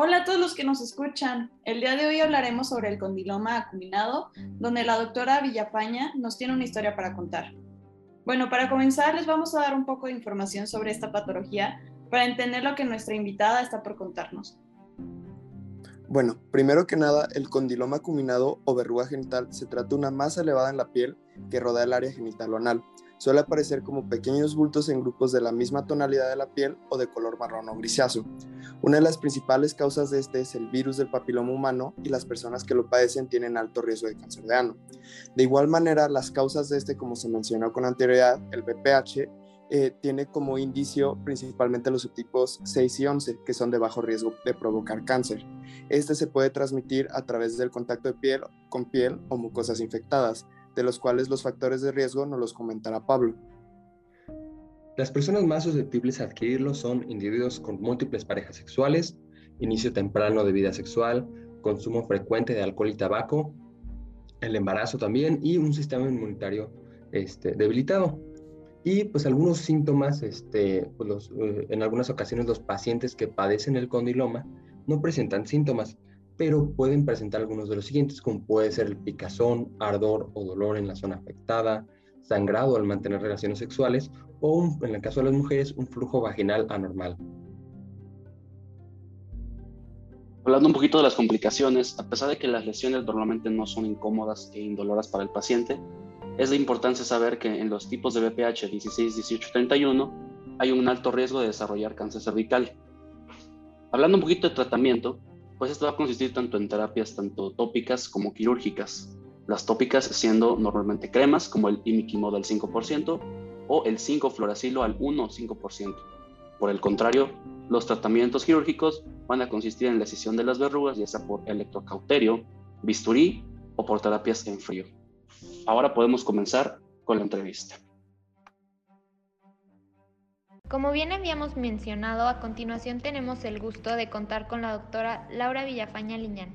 Hola a todos los que nos escuchan. El día de hoy hablaremos sobre el condiloma acuminado, donde la doctora Villapaña nos tiene una historia para contar. Bueno, para comenzar les vamos a dar un poco de información sobre esta patología para entender lo que nuestra invitada está por contarnos. Bueno, primero que nada, el condiloma acuminado o verruga genital se trata de una masa elevada en la piel que rodea el área genital o anal, Suele aparecer como pequeños bultos en grupos de la misma tonalidad de la piel o de color marrón o grisáceo. Una de las principales causas de este es el virus del papiloma humano y las personas que lo padecen tienen alto riesgo de cáncer de ano. De igual manera, las causas de este, como se mencionó con anterioridad, el BPH, eh, tiene como indicio principalmente los subtipos 6 y 11, que son de bajo riesgo de provocar cáncer. Este se puede transmitir a través del contacto de piel con piel o mucosas infectadas de los cuales los factores de riesgo nos los comentará Pablo. Las personas más susceptibles a adquirirlo son individuos con múltiples parejas sexuales, inicio temprano de vida sexual, consumo frecuente de alcohol y tabaco, el embarazo también y un sistema inmunitario este, debilitado. Y pues algunos síntomas, este, pues, eh, en algunas ocasiones los pacientes que padecen el condiloma no presentan síntomas, pero pueden presentar algunos de los siguientes, como puede ser el picazón, ardor o dolor en la zona afectada, sangrado al mantener relaciones sexuales o, en el caso de las mujeres, un flujo vaginal anormal. Hablando un poquito de las complicaciones, a pesar de que las lesiones normalmente no son incómodas e indoloras para el paciente, es de importancia saber que en los tipos de BPH 16, 18, 31 hay un alto riesgo de desarrollar cáncer cervical. Hablando un poquito de tratamiento, pues esto va a consistir tanto en terapias tanto tópicas como quirúrgicas. Las tópicas siendo normalmente cremas como el imiquimod al 5% o el 5-fluoracilo al 1-5%. Por el contrario, los tratamientos quirúrgicos van a consistir en la escisión de las verrugas, ya sea por electrocauterio, bisturí o por terapias en frío. Ahora podemos comenzar con la entrevista. Como bien habíamos mencionado, a continuación tenemos el gusto de contar con la doctora Laura Villafaña Liñán,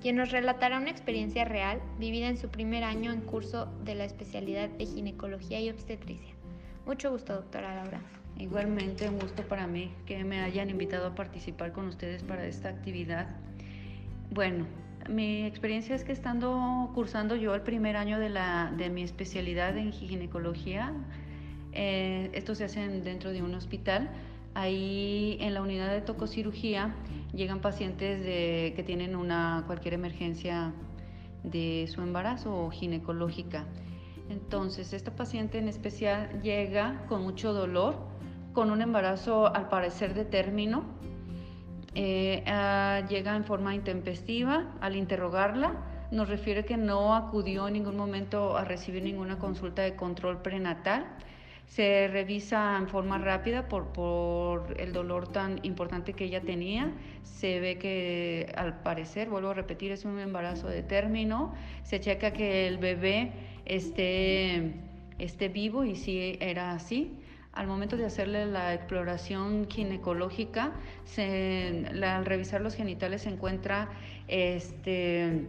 quien nos relatará una experiencia real vivida en su primer año en curso de la especialidad de ginecología y obstetricia. Mucho gusto, doctora Laura. Igualmente, un gusto para mí que me hayan invitado a participar con ustedes para esta actividad. Bueno, mi experiencia es que estando cursando yo el primer año de, la, de mi especialidad en ginecología, eh, esto se hace dentro de un hospital. Ahí en la unidad de tococirugía llegan pacientes que tienen una, cualquier emergencia de su embarazo o ginecológica. Entonces, esta paciente en especial llega con mucho dolor, con un embarazo al parecer de término. Eh, ah, llega en forma intempestiva. Al interrogarla, nos refiere que no acudió en ningún momento a recibir ninguna consulta de control prenatal se revisa en forma rápida por, por, el dolor tan importante que ella tenía. Se ve que al parecer, vuelvo a repetir, es un embarazo de término. Se checa que el bebé esté, esté vivo y sí era así. Al momento de hacerle la exploración ginecológica, se, al revisar los genitales se encuentra este,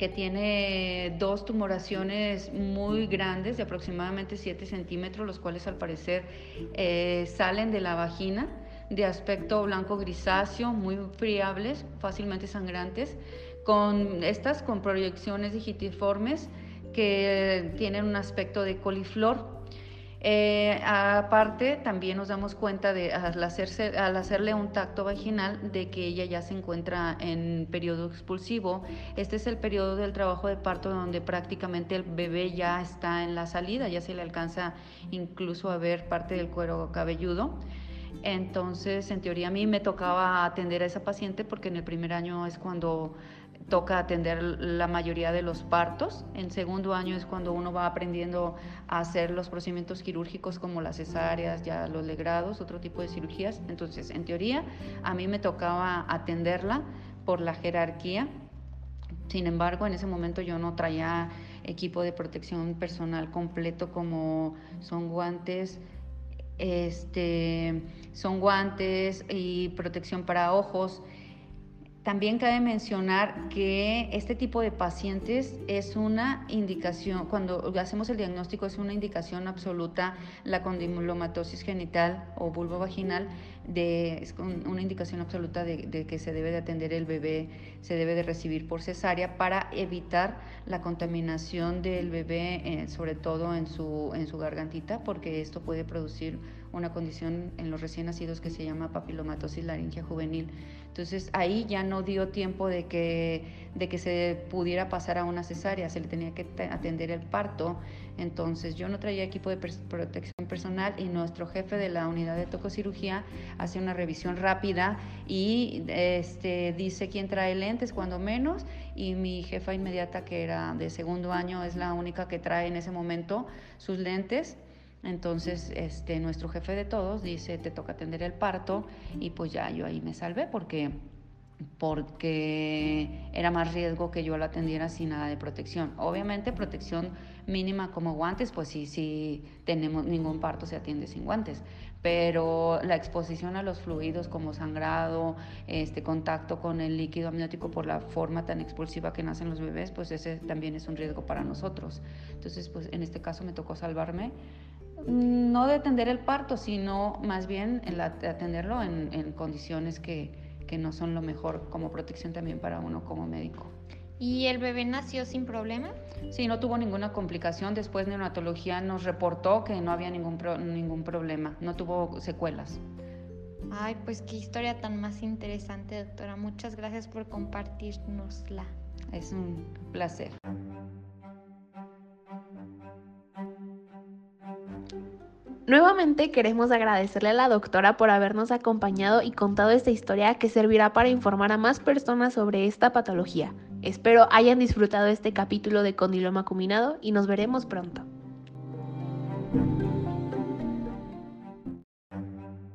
que tiene dos tumoraciones muy grandes de aproximadamente 7 centímetros, los cuales al parecer eh, salen de la vagina de aspecto blanco grisáceo, muy friables, fácilmente sangrantes, con estas con proyecciones digitiformes que tienen un aspecto de coliflor eh, aparte, también nos damos cuenta de al, hacerse, al hacerle un tacto vaginal de que ella ya se encuentra en periodo expulsivo. Este es el periodo del trabajo de parto donde prácticamente el bebé ya está en la salida, ya se le alcanza incluso a ver parte del cuero cabelludo. Entonces, en teoría a mí me tocaba atender a esa paciente porque en el primer año es cuando toca atender la mayoría de los partos. En segundo año es cuando uno va aprendiendo a hacer los procedimientos quirúrgicos como las cesáreas, ya los legrados, otro tipo de cirugías. Entonces, en teoría, a mí me tocaba atenderla por la jerarquía. Sin embargo, en ese momento yo no traía equipo de protección personal completo como son guantes, este, son guantes y protección para ojos También cabe mencionar que este tipo de pacientes es una indicación, cuando hacemos el diagnóstico es una indicación absoluta la condilomatosis genital o vulvo vaginal, de, es una indicación absoluta de, que se debe de atender el bebé, se debe de recibir por cesárea para evitar la contaminación del bebé, eh, sobre todo en su, en su gargantita, porque esto puede producir una condición en los recién nacidos que se llama papilomatosis laringia juvenil. Entonces ahí ya no dio tiempo de que, de que se pudiera pasar a una cesárea, se le tenía que atender el parto. Entonces yo no traía equipo de protección personal y nuestro jefe de la unidad de tococirugía hace una revisión rápida y este, dice quién trae lentes cuando menos y mi jefa inmediata que era de segundo año es la única que trae en ese momento sus lentes entonces, este, nuestro jefe de todos dice, te toca atender el parto y pues ya yo ahí me salvé porque porque era más riesgo que yo lo atendiera sin nada de protección. Obviamente protección mínima como guantes, pues sí, si tenemos ningún parto se atiende sin guantes, pero la exposición a los fluidos como sangrado, este contacto con el líquido amniótico por la forma tan expulsiva que nacen los bebés, pues ese también es un riesgo para nosotros. Entonces, pues en este caso me tocó salvarme no de atender el parto, sino más bien en atenderlo en, condiciones que, que, no son lo mejor como protección también para uno como médico. ¿Y el bebé nació sin problema? Sí, no tuvo ninguna complicación. Después neonatología nos reportó que no había ningún, ningún problema, no tuvo secuelas. Ay, pues qué historia tan más interesante, doctora. Muchas gracias por compartirnosla. Es un placer. Nuevamente queremos agradecerle a la doctora por habernos acompañado y contado esta historia que servirá para informar a más personas sobre esta patología. Espero hayan disfrutado este capítulo de Condiloma Acuminado y nos veremos pronto.